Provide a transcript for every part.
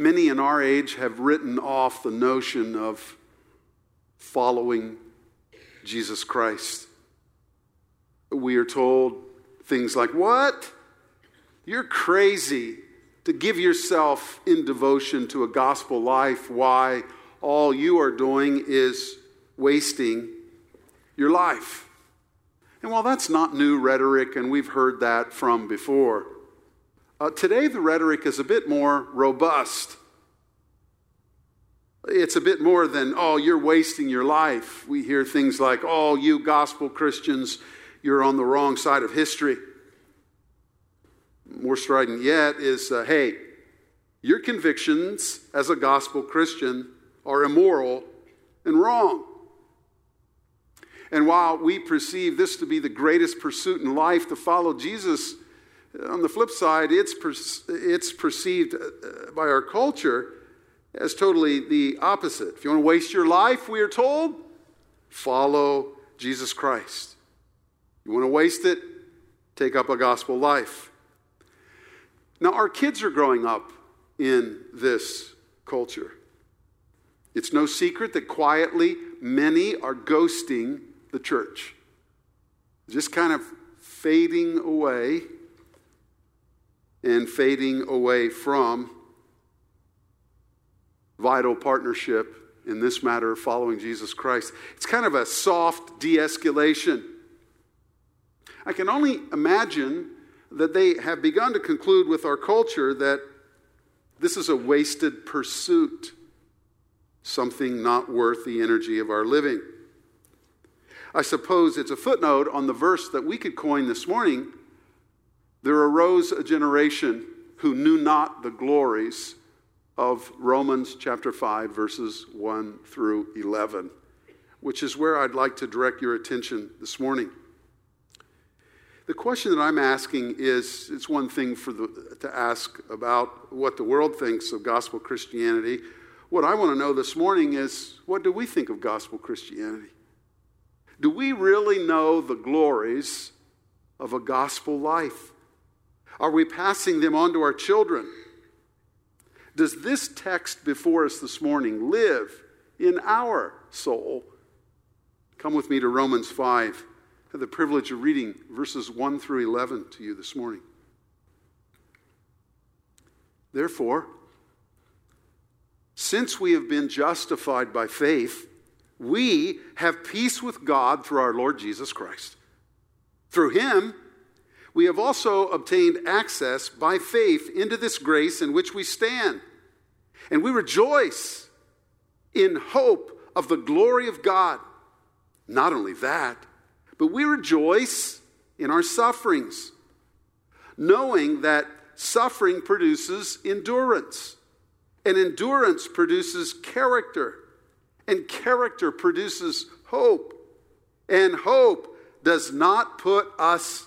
Many in our age have written off the notion of following Jesus Christ. We are told things like, What? You're crazy to give yourself in devotion to a gospel life. Why? All you are doing is wasting your life. And while that's not new rhetoric, and we've heard that from before, uh, today the rhetoric is a bit more robust. It's a bit more than, oh, you're wasting your life. We hear things like, oh, you gospel Christians, you're on the wrong side of history. More strident yet is, uh, hey, your convictions as a gospel Christian are immoral and wrong. And while we perceive this to be the greatest pursuit in life to follow Jesus, on the flip side, it's, per- it's perceived uh, by our culture as totally the opposite. If you want to waste your life, we are told, follow Jesus Christ. You want to waste it, take up a gospel life. Now, our kids are growing up in this culture. It's no secret that quietly many are ghosting the church, just kind of fading away and fading away from vital partnership in this matter of following Jesus Christ. It's kind of a soft de escalation. I can only imagine that they have begun to conclude with our culture that this is a wasted pursuit, something not worth the energy of our living. I suppose it's a footnote on the verse that we could coin this morning. There arose a generation who knew not the glories of Romans chapter 5, verses 1 through 11, which is where I'd like to direct your attention this morning. The question that I'm asking is it's one thing for the, to ask about what the world thinks of gospel Christianity. What I want to know this morning is what do we think of gospel Christianity? Do we really know the glories of a gospel life? Are we passing them on to our children? Does this text before us this morning live in our soul? Come with me to Romans 5. I have the privilege of reading verses 1 through 11 to you this morning. Therefore, since we have been justified by faith, we have peace with God through our Lord Jesus Christ. Through him, we have also obtained access by faith into this grace in which we stand. And we rejoice in hope of the glory of God. Not only that, but we rejoice in our sufferings, knowing that suffering produces endurance, and endurance produces character and character produces hope. And hope does not put us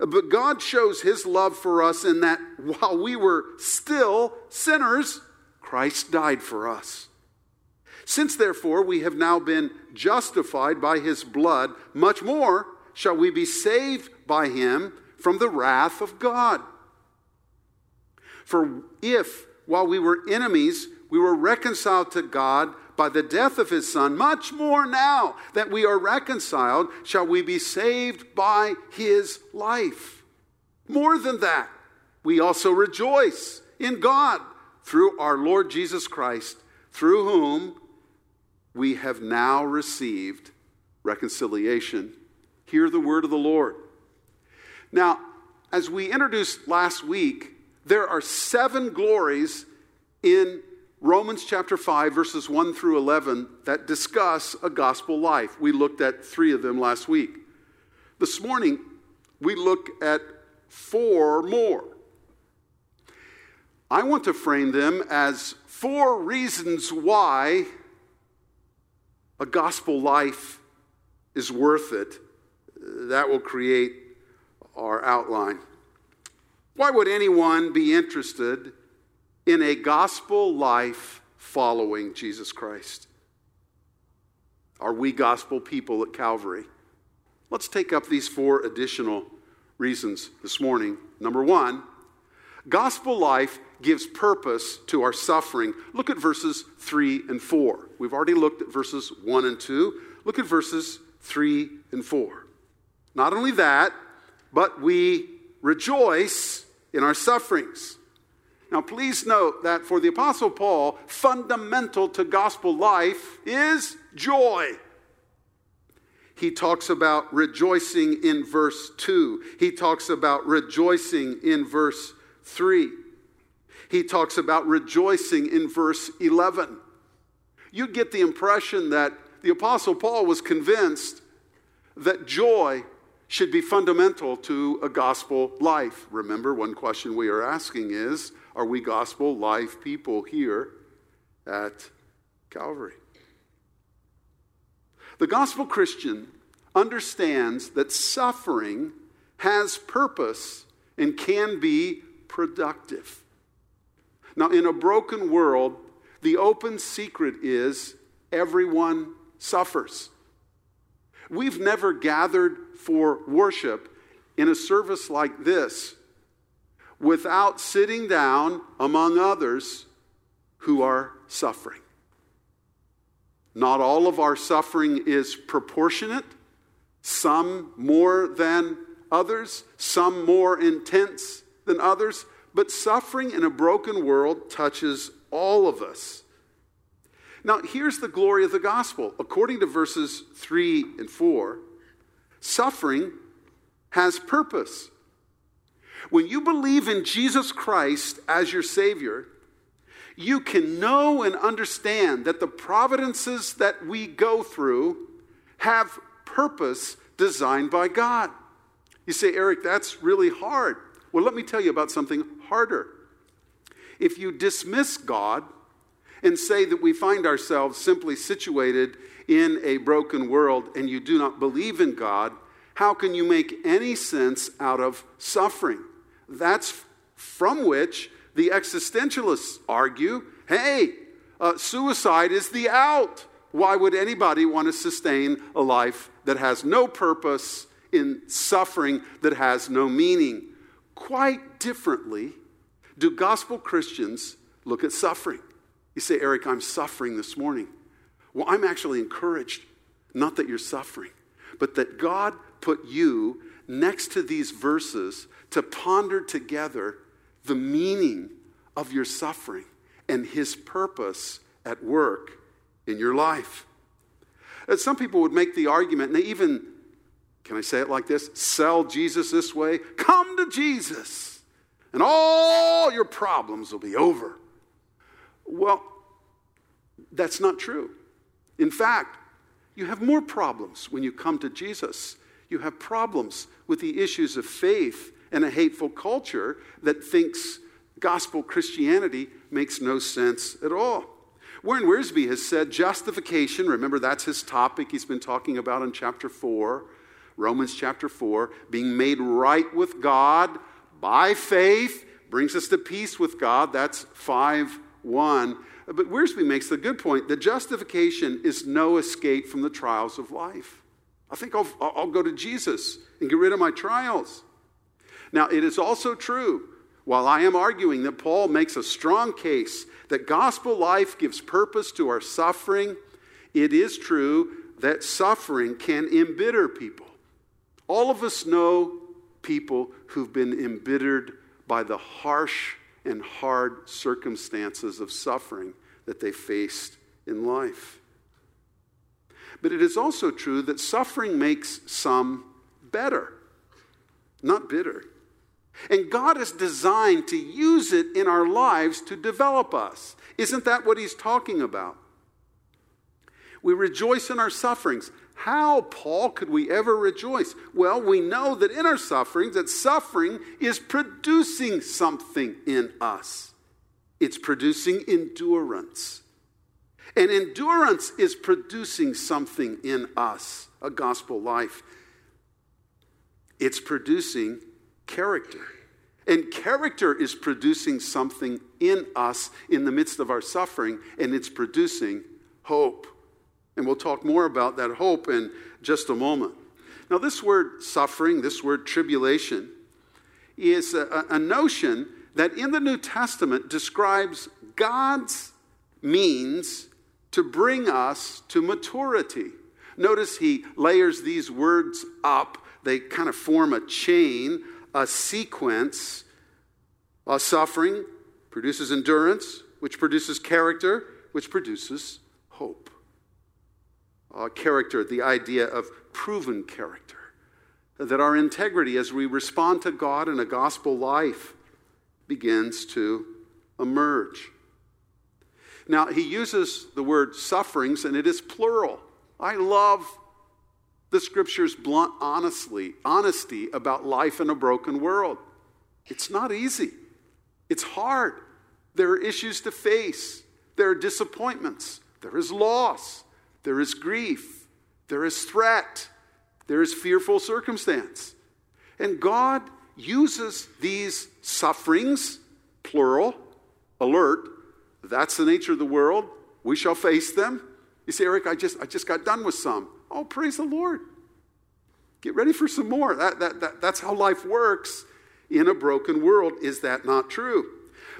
But God shows his love for us in that while we were still sinners, Christ died for us. Since therefore we have now been justified by his blood, much more shall we be saved by him from the wrath of God. For if, while we were enemies, we were reconciled to God by the death of his Son, much more now that we are reconciled, shall we be saved by his life. More than that, we also rejoice in God through our Lord Jesus Christ, through whom we have now received reconciliation. Hear the word of the Lord. Now, as we introduced last week, there are seven glories in Romans chapter 5, verses 1 through 11, that discuss a gospel life. We looked at three of them last week. This morning, we look at four more. I want to frame them as four reasons why a gospel life is worth it, that will create our outline. Why would anyone be interested in a gospel life following Jesus Christ? Are we gospel people at Calvary? Let's take up these four additional reasons this morning. Number one, gospel life gives purpose to our suffering. Look at verses 3 and 4. We've already looked at verses 1 and 2. Look at verses 3 and 4. Not only that, but we rejoice in our sufferings. Now, please note that for the Apostle Paul, fundamental to gospel life is joy. He talks about rejoicing in verse 2. He talks about rejoicing in verse 3. He talks about rejoicing in verse 11. You get the impression that the Apostle Paul was convinced that joy should be fundamental to a gospel life. Remember, one question we are asking is Are we gospel life people here at Calvary? The gospel Christian understands that suffering has purpose and can be productive. Now, in a broken world, the open secret is everyone suffers. We've never gathered for worship in a service like this without sitting down among others who are suffering. Not all of our suffering is proportionate, some more than others, some more intense than others, but suffering in a broken world touches all of us. Now, here's the glory of the gospel. According to verses 3 and 4, suffering has purpose. When you believe in Jesus Christ as your Savior, you can know and understand that the providences that we go through have purpose designed by God. You say, Eric, that's really hard. Well, let me tell you about something harder. If you dismiss God, and say that we find ourselves simply situated in a broken world and you do not believe in God, how can you make any sense out of suffering? That's from which the existentialists argue hey, uh, suicide is the out. Why would anybody want to sustain a life that has no purpose in suffering that has no meaning? Quite differently, do gospel Christians look at suffering. You say, Eric, I'm suffering this morning. Well, I'm actually encouraged, not that you're suffering, but that God put you next to these verses to ponder together the meaning of your suffering and his purpose at work in your life. And some people would make the argument, and they even, can I say it like this? Sell Jesus this way. Come to Jesus, and all your problems will be over. Well, that's not true. In fact, you have more problems when you come to Jesus. You have problems with the issues of faith and a hateful culture that thinks gospel Christianity makes no sense at all. Warren Wiersbe has said justification, remember that's his topic he's been talking about in chapter 4, Romans chapter 4, being made right with God by faith brings us to peace with God. That's 5 1. But Wiersbe makes the good point that justification is no escape from the trials of life. I think I'll, I'll go to Jesus and get rid of my trials. Now, it is also true, while I am arguing that Paul makes a strong case that gospel life gives purpose to our suffering, it is true that suffering can embitter people. All of us know people who've been embittered by the harsh and hard circumstances of suffering that they faced in life. But it is also true that suffering makes some better, not bitter. And God is designed to use it in our lives to develop us. Isn't that what He's talking about? We rejoice in our sufferings. How, Paul, could we ever rejoice? Well, we know that in our sufferings, that suffering is producing something in us. It's producing endurance. And endurance is producing something in us, a gospel life. It's producing character. And character is producing something in us in the midst of our suffering, and it's producing hope. And we'll talk more about that hope in just a moment. Now, this word suffering, this word tribulation, is a, a notion that in the New Testament describes God's means to bring us to maturity. Notice he layers these words up, they kind of form a chain a sequence. A suffering produces endurance, which produces character, which produces hope. character, the idea of proven character. That our integrity as we respond to God in a gospel life begins to emerge. Now, he uses the word sufferings, and it is plural. I love the scripture's blunt honestly, honesty about life in a broken world. It's not easy. It's hard. There are issues to face. There are disappointments. There is loss. There is grief. There is threat. There is fearful circumstance. And God uses these sufferings, plural, alert. That's the nature of the world. We shall face them. You say, Eric, I just, I just got done with some. Oh, praise the Lord. Get ready for some more. That, that, that, that's how life works in a broken world. Is that not true?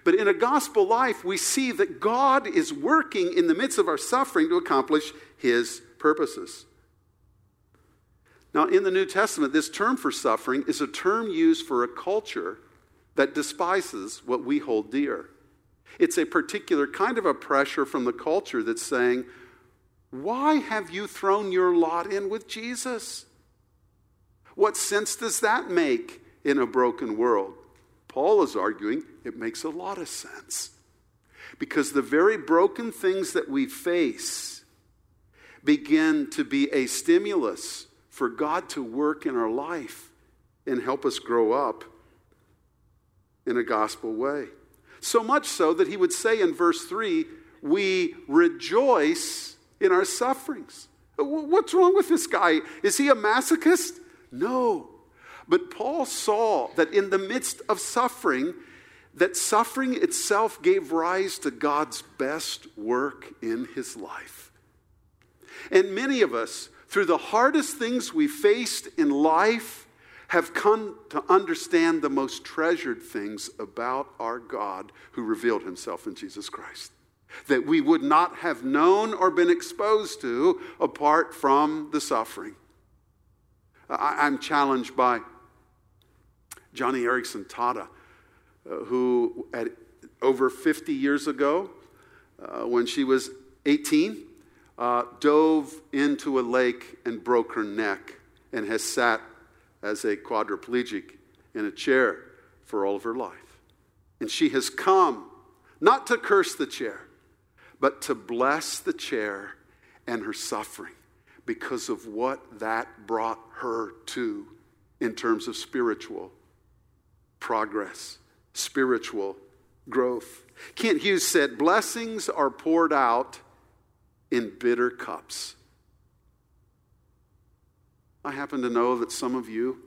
But in a gospel life, we see that God is working in the midst of our suffering to accomplish his purposes. Now, in the New Testament, this term for suffering is a term used for a culture that despises what we hold dear. It's a particular kind of a pressure from the culture that's saying, why have you thrown your lot in with Jesus? What sense does that make in a broken world? Paul is arguing it makes a lot of sense. Because the very broken things that we face begin to be a stimulus for God to work in our life and help us grow up in a gospel way. So much so that he would say in verse 3 we rejoice in our sufferings. What's wrong with this guy? Is he a masochist? No. But Paul saw that in the midst of suffering, that suffering itself gave rise to God's best work in his life. And many of us, through the hardest things we faced in life, have come to understand the most treasured things about our God who revealed himself in Jesus Christ that we would not have known or been exposed to apart from the suffering. I'm challenged by Joni Eareckson Tada, uh, who at over 50 years ago, uh, when she was 18, uh, dove into a lake and broke her neck and has sat as a quadriplegic in a chair for all of her life. And she has come not to curse the chair, but to bless the chair and her suffering because of what that brought her to in terms of spiritual progress, spiritual growth. Kent Hughes said, Blessings are poured out in bitter cups. I happen to know that some of you,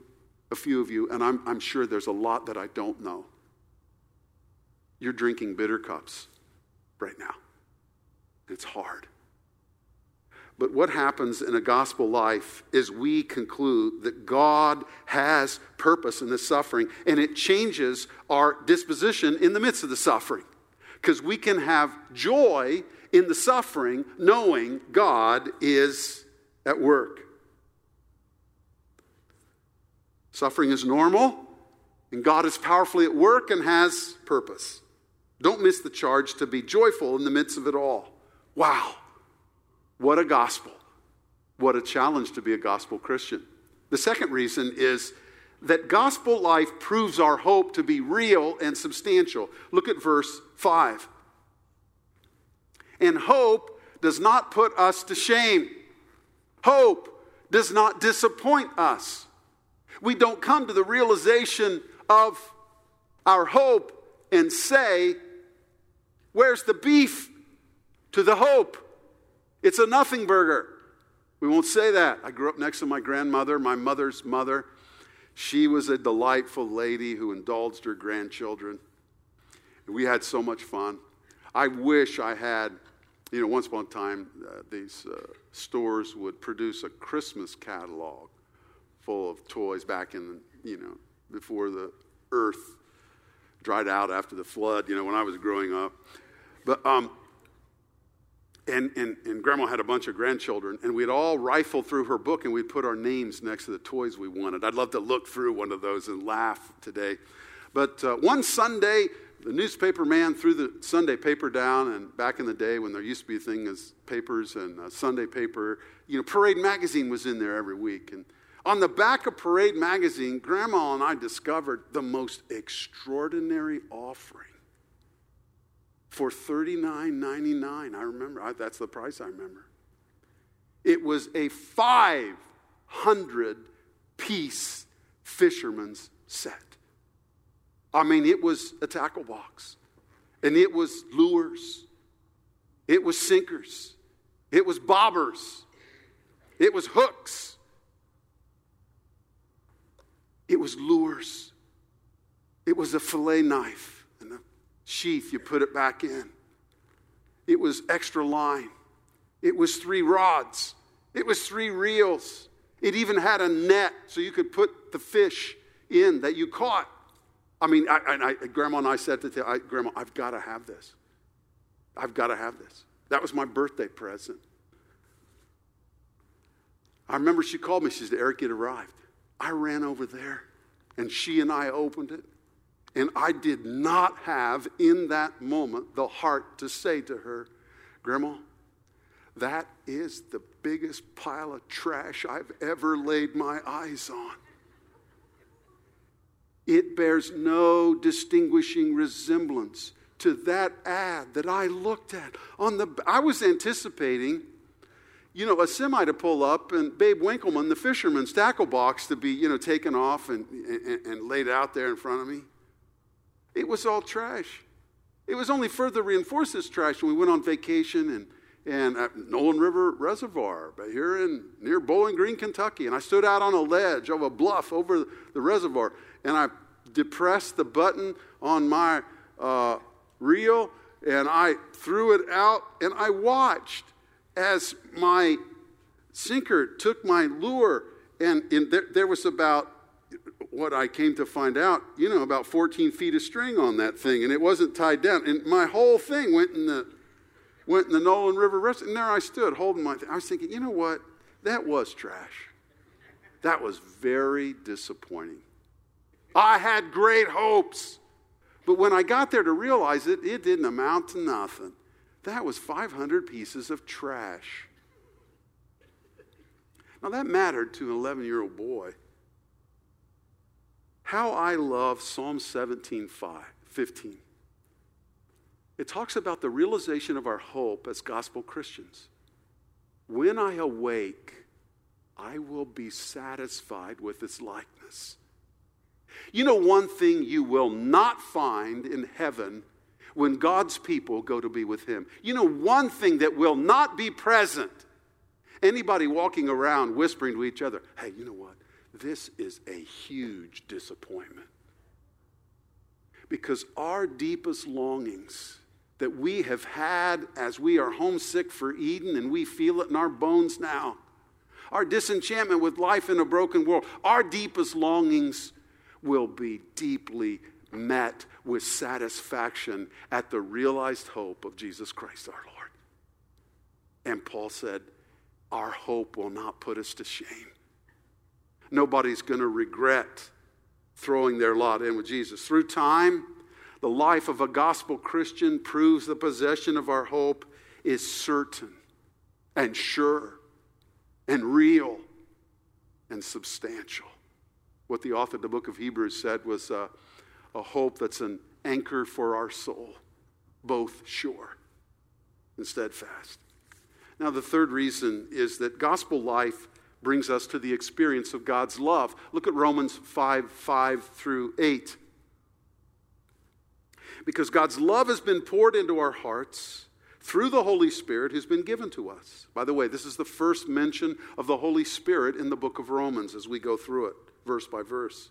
a few of you, and I'm, I'm sure there's a lot that I don't know, you're drinking bitter cups right now. It's hard. But what happens in a gospel life is we conclude that God has purpose in the suffering, and it changes our disposition in the midst of the suffering. Because we can have joy in the suffering knowing God is at work. Suffering is normal, and God is powerfully at work and has purpose. Don't miss the charge to be joyful in the midst of it all. Wow, what a gospel. What a challenge to be a gospel Christian. The second reason is that gospel life proves our hope to be real and substantial. Look at verse 5. And hope does not put us to shame. Hope does not disappoint us. We don't come to the realization of our hope and say, Where's the beef? to the hope. It's a nothing burger. We won't say that. I grew up next to my grandmother, my mother's mother. She was a delightful lady who indulged her grandchildren. We had so much fun. I wish I had, you know, once upon a time, uh, these uh, stores would produce a Christmas catalog full of toys back in, you know, before the earth dried out after the flood, you know, when I was growing up. But, um, and, and, and grandma had a bunch of grandchildren, and we'd all rifle through her book and we'd put our names next to the toys we wanted. I'd love to look through one of those and laugh today. But uh, one Sunday, the newspaper man threw the Sunday paper down, and back in the day when there used to be a thing as papers and Sunday paper, you know, Parade magazine was in there every week. And on the back of Parade magazine, Grandma and I discovered the most extraordinary offering for $39.99. I remember, I, that's the price I remember. It was a 500 piece fisherman's set. I mean, it was a tackle box, and it was lures, it was sinkers, it was bobbers, it was hooks, it was lures, it was a fillet knife and a sheath, you put it back in. It was extra line. It was three rods. It was three reels. It even had a net so you could put the fish in that you caught. I mean, I, I, Grandma and I said to the, I, Grandma, I've got to have this. I've got to have this. That was my birthday present. I remember she called me. She said, Eric, it arrived. I ran over there, and she and I opened it. And I did not have in that moment the heart to say to her, Grandma, that is the biggest pile of trash I've ever laid my eyes on. It bears no distinguishing resemblance to that ad that I looked at on the I was anticipating you know a semi to pull up and Babe Winkelman the fisherman's tackle box to be you know taken off and, and, and laid out there in front of me it was all trash it was only further reinforced as trash when we went on vacation and and at Nolin River Reservoir, but here in near Bowling Green, Kentucky. And I stood out on a ledge of a bluff over the reservoir, and I depressed the button on my uh, reel, and I threw it out, and I watched as my sinker took my lure, and there, there was about what I came to find out, you know, about 14 feet of string on that thing, and it wasn't tied down. And my whole thing went in the went in the Nolin River Rest, and there I stood holding my thing. I was thinking, you know what? That was trash. That was very disappointing. I had great hopes. But when I got there to realize it, it didn't amount to nothing. That was 500 pieces of trash. Now, that mattered to an 11 year old boy. How I love Psalm 17 5, 15. It talks about the realization of our hope as gospel Christians. When I awake, I will be satisfied with its likeness. You know, one thing you will not find in heaven when God's people go to be with Him. You know, one thing that will not be present. Anybody walking around whispering to each other, hey, you know what? This is a huge disappointment. Because our deepest longings that we have had as we are homesick for Eden and we feel it in our bones now. Our disenchantment with life in a broken world, our deepest longings will be deeply met with satisfaction at the realized hope of Jesus Christ our Lord. And Paul said, Our hope will not put us to shame. Nobody's going to regret throwing their lot in with Jesus. Through time, the life of a gospel Christian proves the possession of our hope is certain and sure and real and substantial. What the author of the book of Hebrews said was uh, a hope that's an anchor for our soul, both sure and steadfast. Now, the third reason is that gospel life brings us to the experience of God's love. Look at Romans 5 5 through 8 because God's love has been poured into our hearts through the Holy Spirit who's been given to us. By the way, this is the first mention of the Holy Spirit in the book of Romans as we go through it, verse by verse.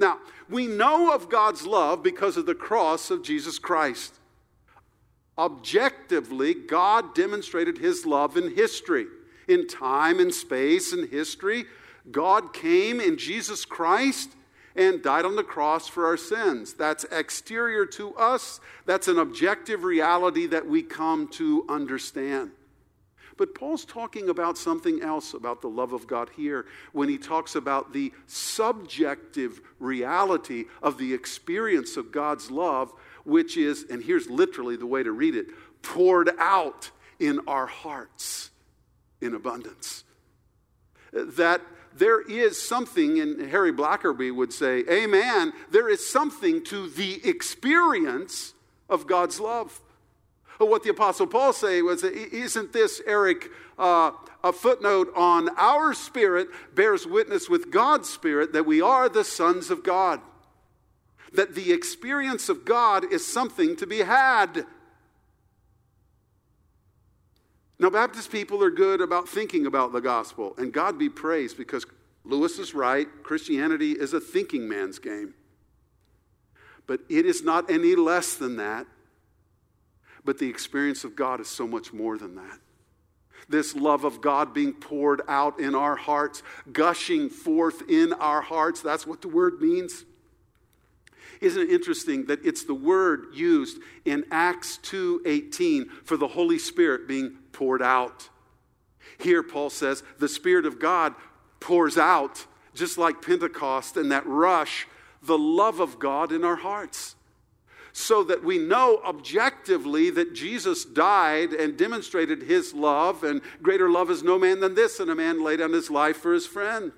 Now, we know of God's love because of the cross of Jesus Christ. Objectively, God demonstrated his love in history. In time and space and history, God came in Jesus Christ and died on the cross for our sins. That's exterior to us, that's an objective reality that we come to understand. But Paul's talking about something else about the love of God here when he talks about the subjective reality of the experience of God's love, which is, and here's literally the way to read it, poured out in our hearts in abundance. That there is something, and Harry Blackerby would say, Amen, there is something to the experience of God's love. What the Apostle Paul say was, Isn't this, Eric, uh, a footnote on our spirit bears witness with God's spirit that we are the sons of God? That the experience of God is something to be had. Now, Baptist people are good about thinking about the gospel, and God be praised because Lewis is right. Christianity is a thinking man's game. But it is not any less than that. But the experience of God is so much more than that. This love of God being poured out in our hearts, gushing forth in our hearts, that's what the word means. Isn't it interesting that it's the word used in Acts 2:18 for the Holy Spirit being poured out? Here Paul says the spirit of God pours out just like Pentecost and that rush the love of God in our hearts. So that we know objectively that Jesus died and demonstrated his love, and greater love is no man than this, and a man laid down his life for his friend.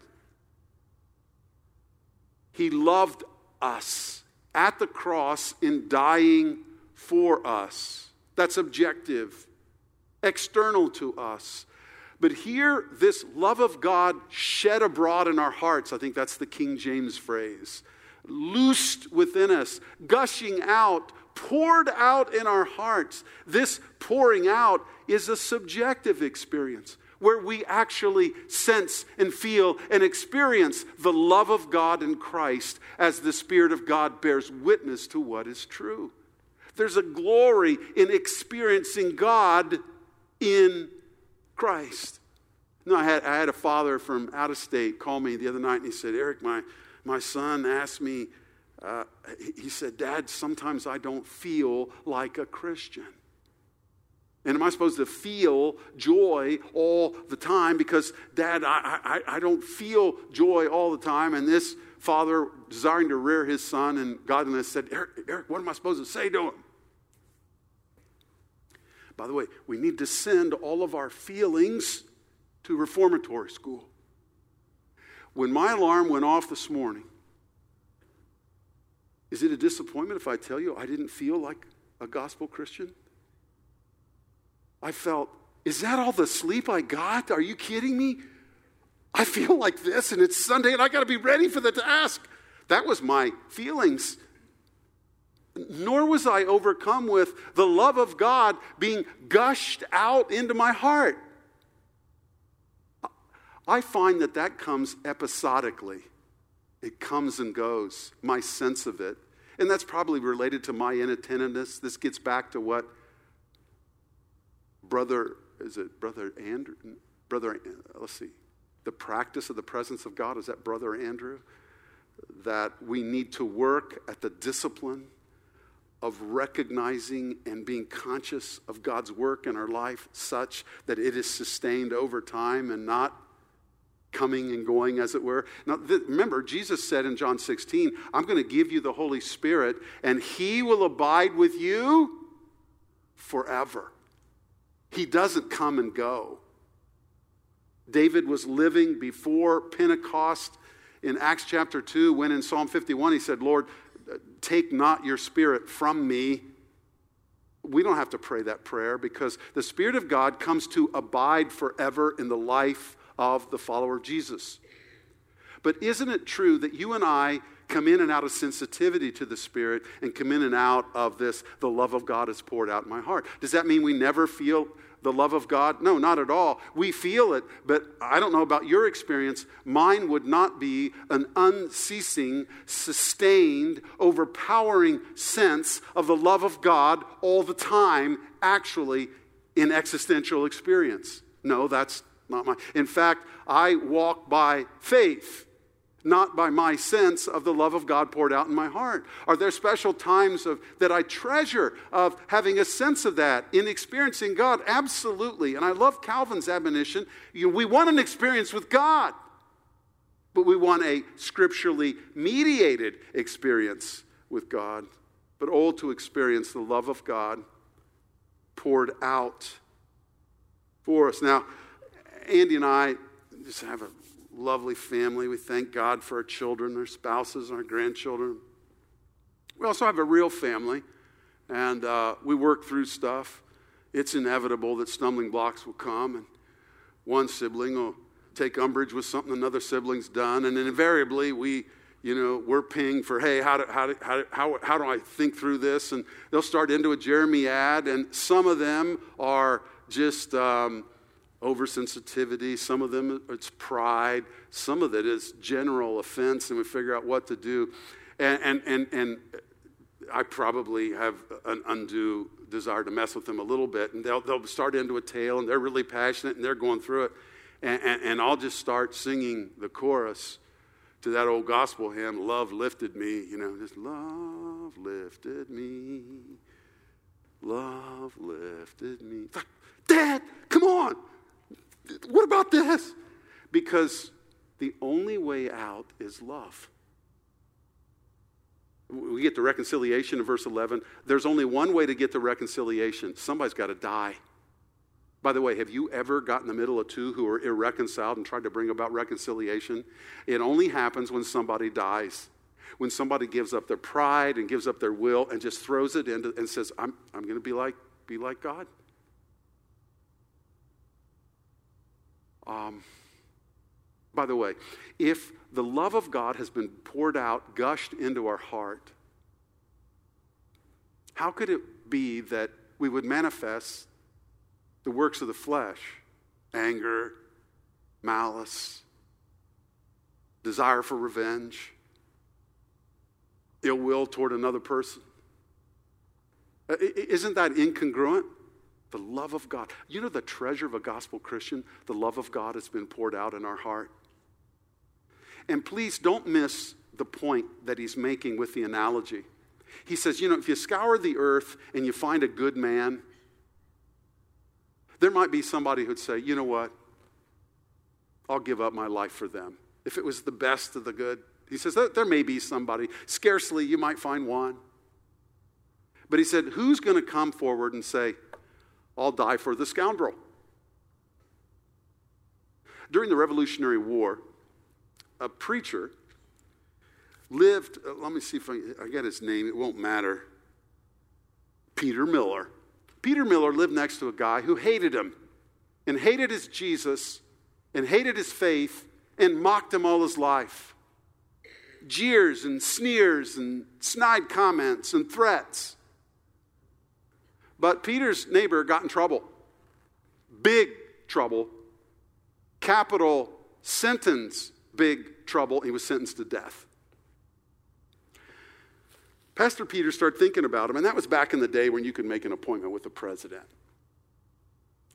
He loved us at the cross in dying for us. That's objective, external to us. But here, this love of God shed abroad in our hearts, I think that's the King James phrase, loosed within us, gushing out, poured out in our hearts. This pouring out is a subjective experience where we actually sense and feel and experience the love of God in Christ as the Spirit of God bears witness to what is true. There's a glory in experiencing God in Christ. You know, I had, I had a father from out of state call me the other night and he said, Eric, my, my son asked me, uh, he said, Dad, sometimes I don't feel like a Christian. And am I supposed to feel joy all the time? Because, Dad, I, I, I don't feel joy all the time. And this father, desiring to rear his son, and godliness said, Eric, Eric, what am I supposed to say to him? By the way, we need to send all of our feelings to reformatory school. When my alarm went off this morning, is it a disappointment if I tell you I didn't feel like a gospel Christian? I felt, is that all the sleep I got? Are you kidding me? I feel like this, and it's Sunday, and I got to be ready for the task. That was my feelings. Nor was I overcome with the love of God being gushed out into my heart. I find that that comes episodically. It comes and goes, my sense of it. And that's probably related to my inattentiveness. This gets back to what brother, is it brother Andrew? Brother, let's see. The practice of the presence of God, is that brother Andrew? That we need to work at the discipline of recognizing and being conscious of God's work in our life such that it is sustained over time and not coming and going, as it were. Now, th- remember, Jesus said in John 16, I'm going to give you the Holy Spirit, and He will abide with you forever. He doesn't come and go. David was living before Pentecost in Acts chapter 2, when in Psalm 51 he said, Lord, take not your spirit from me. We don't have to pray that prayer because the Spirit of God comes to abide forever in the life of the follower of Jesus. But isn't it true that you and I come in and out of sensitivity to the Spirit and come in and out of this, the love of God is poured out in my heart? Does that mean we never feel the love of God? No, not at all. We feel it, but I don't know about your experience. Mine would not be an unceasing, sustained, overpowering sense of the love of God all the time, actually, in existential experience. No, that's not my. In fact, I walk by faith not by my sense of the love of God poured out in my heart? Are there special times of, that I treasure of having a sense of that in experiencing God? Absolutely. And I love Calvin's admonition. You we want an experience with God, but we want a scripturally mediated experience with God. But all to experience the love of God poured out for us. Now, Andy and I just have a lovely family. We thank God for our children, our spouses, and our grandchildren. We also have a real family, and uh, we work through stuff. It's inevitable that stumbling blocks will come, and one sibling will take umbrage with something another sibling's done, and invariably we you know, we're pinged for, hey, how do, how, do, how, how, how do I think through this? And they'll start into a jeremiad, and some of them are just um, oversensitivity. Some of them, it's pride. Some of it is general offense, and we figure out what to do. And, and, and, and I probably have an undue desire to mess with them a little bit, and they'll, they'll start into a tale, and they're really passionate, and they're going through it. And, and, and I'll just start singing the chorus to that old gospel hymn, Love Lifted Me, you know, just love lifted me. Love lifted me. Dad, come on what about this? Because the only way out is love. We get to reconciliation in verse 11. There's only one way to get to reconciliation somebody's got to die. By the way, have you ever got in the middle of two who are irreconciled and tried to bring about reconciliation? It only happens when somebody dies. When somebody gives up their pride and gives up their will and just throws it into and says, I'm, I'm going to be like, be like God. Um, by the way, if the love of God has been poured out, gushed into our heart, how could it be that we would manifest the works of the flesh anger, malice, desire for revenge, ill will toward another person? Isn't that incongruent? The love of God. You know the treasure of a gospel Christian? The love of God has been poured out in our heart. And please don't miss the point that he's making with the analogy. He says, you know, if you scour the earth and you find a good man, there might be somebody who'd say, you know what? I'll give up my life for them. If it was the best of the good. He says, there may be somebody. Scarcely, you might find one. But he said, who's going to come forward and say, I'll die for the scoundrel. During the Revolutionary War, a preacher lived, uh, let me see if I, I get his name, it won't matter. Peter Miller. Peter Miller lived next to a guy who hated him and hated his Jesus and hated his faith and mocked him all his life. Jeers and sneers and snide comments and threats. But Peter's neighbor got in trouble. Big trouble. Capital sentence, big trouble. He was sentenced to death. Pastor Peter started thinking about him, and that was back in the day when you could make an appointment with the president.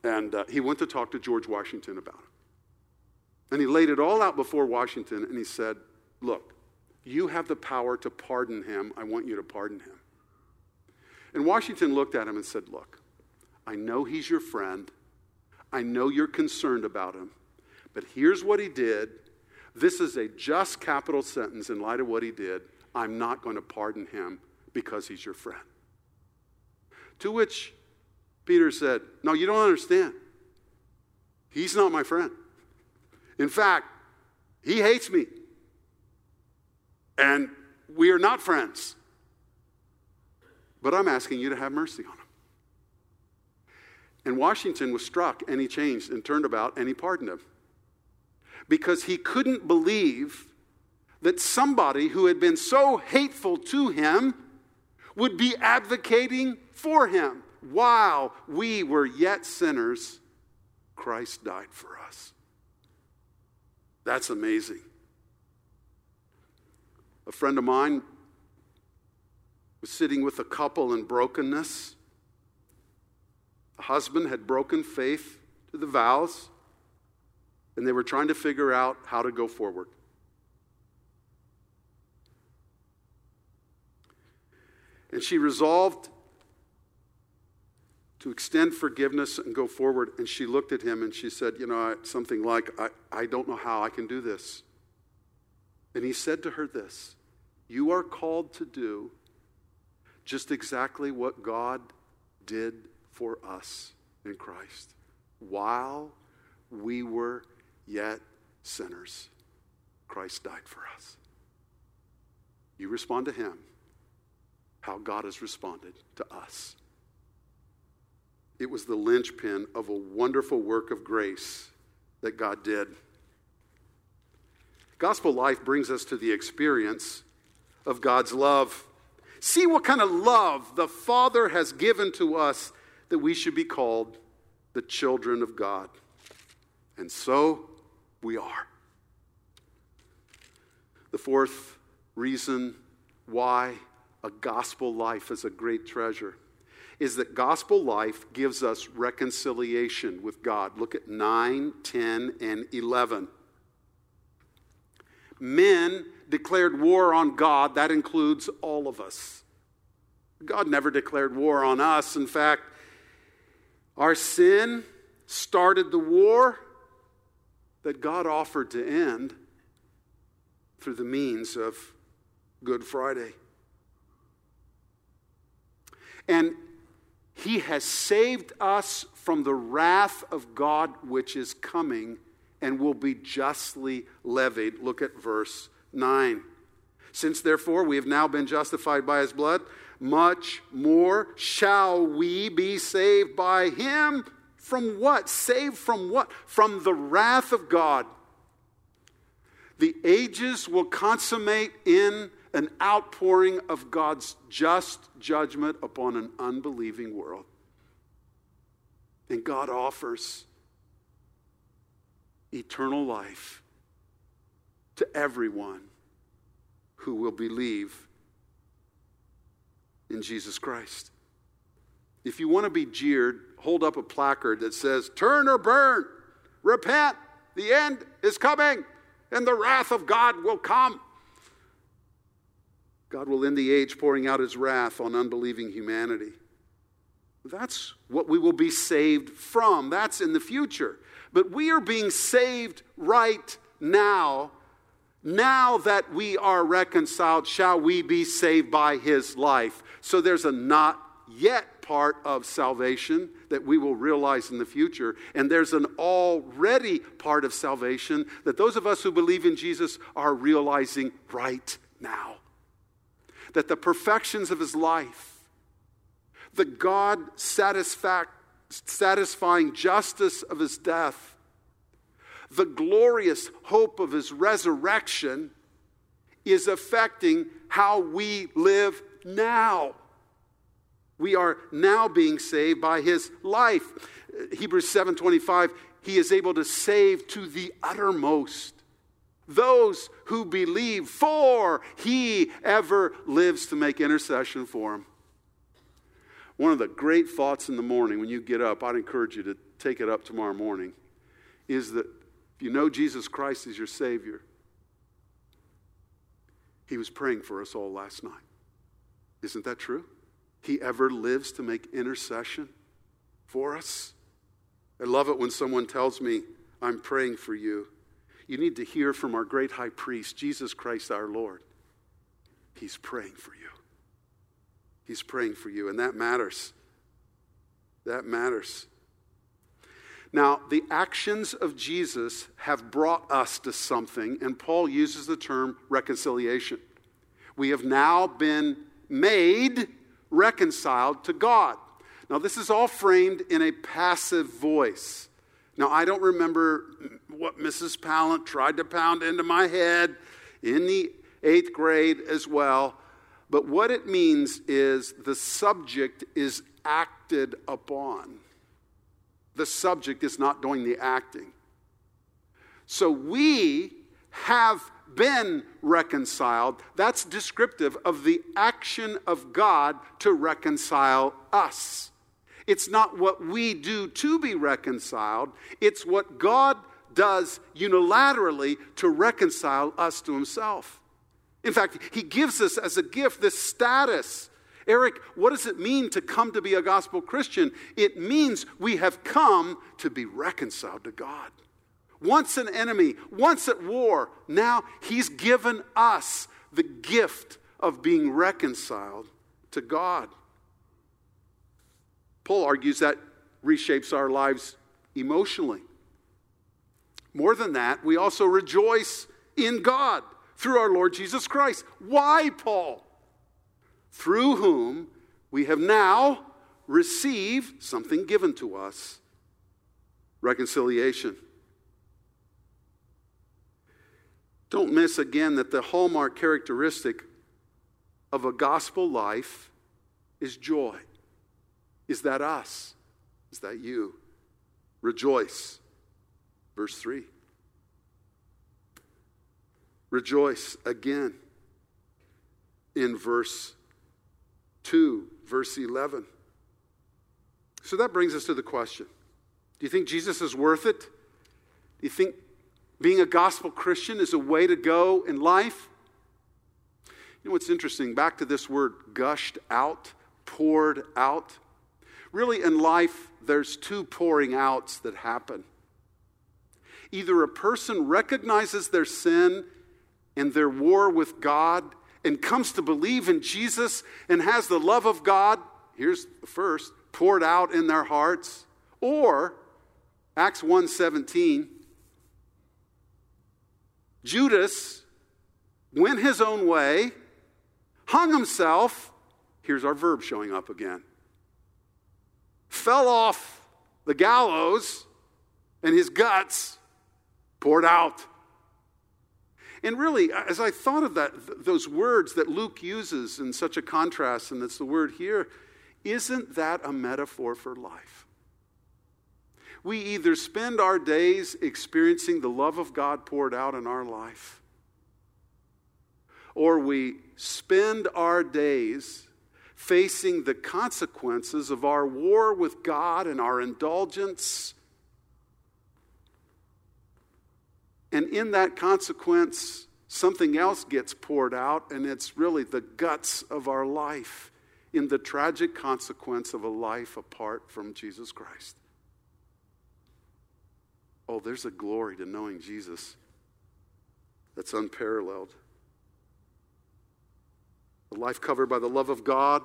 And uh, he went to talk to George Washington about it. And he laid it all out before Washington, and he said, Look, you have the power to pardon him. I want you to pardon him. And Washington looked at him and said, Look, I know he's your friend. I know you're concerned about him. But here's what he did. This is a just capital sentence in light of what he did. I'm not going to pardon him because he's your friend. To which Peter said, No, you don't understand. He's not my friend. In fact, he hates me. And we are not friends. But I'm asking you to have mercy on him. And Washington was struck and he changed and turned about and he pardoned him. Because he couldn't believe that somebody who had been so hateful to him would be advocating for him while we were yet sinners. Christ died for us. That's amazing. A friend of mine sitting with a couple in brokenness. The husband had broken faith to the vows, and they were trying to figure out how to go forward. And she resolved to extend forgiveness and go forward. And she looked at him and she said, You know, something like, I, I don't know how I can do this. And he said to her this You are called to do just exactly what God did for us in Christ while we were yet sinners. Christ died for us. You respond to him how God has responded to us. It was the linchpin of a wonderful work of grace that God did. Gospel life brings us to the experience of God's love. See what kind of love the Father has given to us that we should be called the children of God. And so we are. The fourth reason why a gospel life is a great treasure is that gospel life gives us reconciliation with God. Look at 9, 10, and 11. Men declared war on God, that includes all of us. God never declared war on us. In fact, our sin started the war that God offered to end through the means of Good Friday. And he has saved us from the wrath of God which is coming and will be justly levied. Look at verse 9. Since therefore we have now been justified by his blood, much more shall we be saved by him. From what? Saved from what? From the wrath of God. The ages will consummate in an outpouring of God's just judgment upon an unbelieving world. And God offers eternal life to everyone who will believe in Jesus Christ. If you want to be jeered, hold up a placard that says, Turn or burn, repent, the end is coming, and the wrath of God will come. God will end the age pouring out his wrath on unbelieving humanity. That's what we will be saved from. That's in the future. But we are being saved right now. Now that we are reconciled, shall we be saved by his life? So there's a not yet part of salvation that we will realize in the future. And there's an already part of salvation that those of us who believe in Jesus are realizing right now that the perfections of his life, the God satisfying justice of his death, the glorious hope of his resurrection is affecting how we live now. We are now being saved by his life. Hebrews 7:25 he is able to save to the uttermost those who believe, for he ever lives to make intercession for them. One of the great thoughts in the morning when you get up, I'd encourage you to take it up tomorrow morning, is that if you know Jesus Christ is your Savior, he was praying for us all last night. Isn't that true? He ever lives to make intercession for us. I love it when someone tells me, I'm praying for you. You need to hear from our great high priest, Jesus Christ our Lord. He's praying for you. He's praying for you, and that matters. That matters. Now, the actions of Jesus have brought us to something, and Paul uses the term reconciliation. We have now been made reconciled to God. Now, this is all framed in a passive voice. Now, I don't remember what Mrs. Pallant tried to pound into my head in the eighth grade as well, but what it means is the subject is acted upon. The subject is not doing the acting. So we have been reconciled. That's descriptive of the action of God to reconcile us. It's not what we do to be reconciled, it's what God does unilaterally to reconcile us to Himself. In fact, He gives us as a gift this status. Eric, what does it mean to come to be a gospel Christian? It means we have come to be reconciled to God. Once an enemy, once at war, now He's given us the gift of being reconciled to God. Paul argues that reshapes our lives emotionally. More than that, we also rejoice in God through our Lord Jesus Christ. Why, Paul? Through whom we have now received something given to us reconciliation. Don't miss again that the hallmark characteristic of a gospel life is joy. Is that us? Is that you? Rejoice. Verse 3. Rejoice again in verse 2, verse 11. So that brings us to the question Do you think Jesus is worth it? Do you think being a gospel Christian is a way to go in life? You know what's interesting? Back to this word gushed out, poured out. Really, in life, there's two pouring outs that happen. Either a person recognizes their sin and their war with God and comes to believe in Jesus and has the love of God, here's the first, poured out in their hearts, or Acts 1:17 Judas went his own way, hung himself, here's our verb showing up again fell off the gallows and his guts poured out. And really, as I thought of that, th- those words that Luke uses in such a contrast, and that's the word here, isn't that a metaphor for life? We either spend our days experiencing the love of God poured out in our life, or we spend our days facing the consequences of our war with God and our indulgence. And in that consequence, something else gets poured out, and it's really the guts of our life in the tragic consequence of a life apart from Jesus Christ. Oh, there's a glory to knowing Jesus that's unparalleled a life covered by the love of God,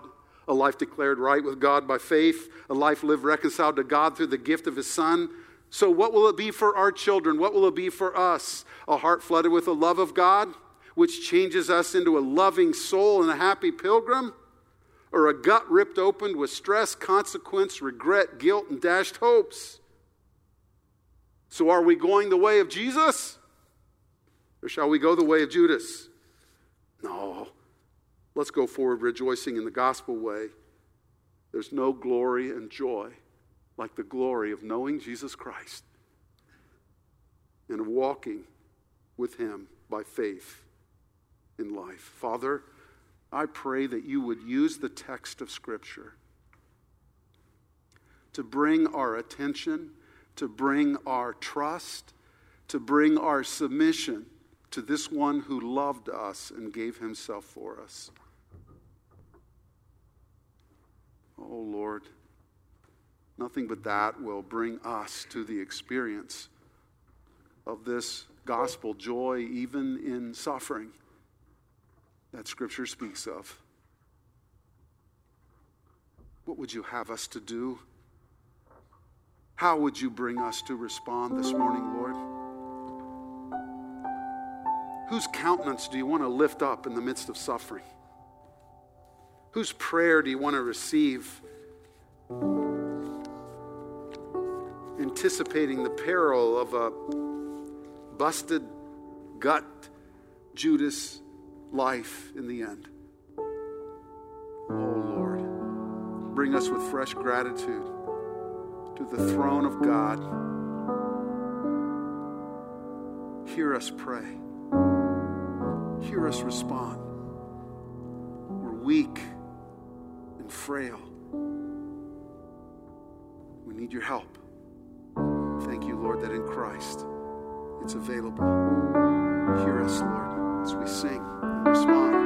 a life declared right with God by faith, a life lived reconciled to God through the gift of His Son. So, what will it be for our children? What will it be for us? A heart flooded with the love of God, which changes us into a loving soul and a happy pilgrim? Or a gut ripped open with stress, consequence, regret, guilt, and dashed hopes? So, are we going the way of Jesus? Or shall we go the way of Judas? No. Let's go forward rejoicing in the gospel way. There's no glory and joy like the glory of knowing Jesus Christ and of walking with Him by faith in life. Father, I pray that you would use the text of Scripture to bring our attention, to bring our trust, to bring our submission to this one who loved us and gave himself for us. Oh Lord, nothing but that will bring us to the experience of this gospel joy, even in suffering that Scripture speaks of. What would you have us to do? How would you bring us to respond this morning, Lord? Whose countenance do you want to lift up in the midst of suffering? Whose prayer do you want to receive? Anticipating the peril of a busted gut Judas life in the end. Oh Lord, bring us with fresh gratitude to the throne of God. Hear us pray. Hear us respond. We're weak and frail. We need your help. Thank you, Lord, that in Christ it's available. Hear us, Lord, as we sing and respond.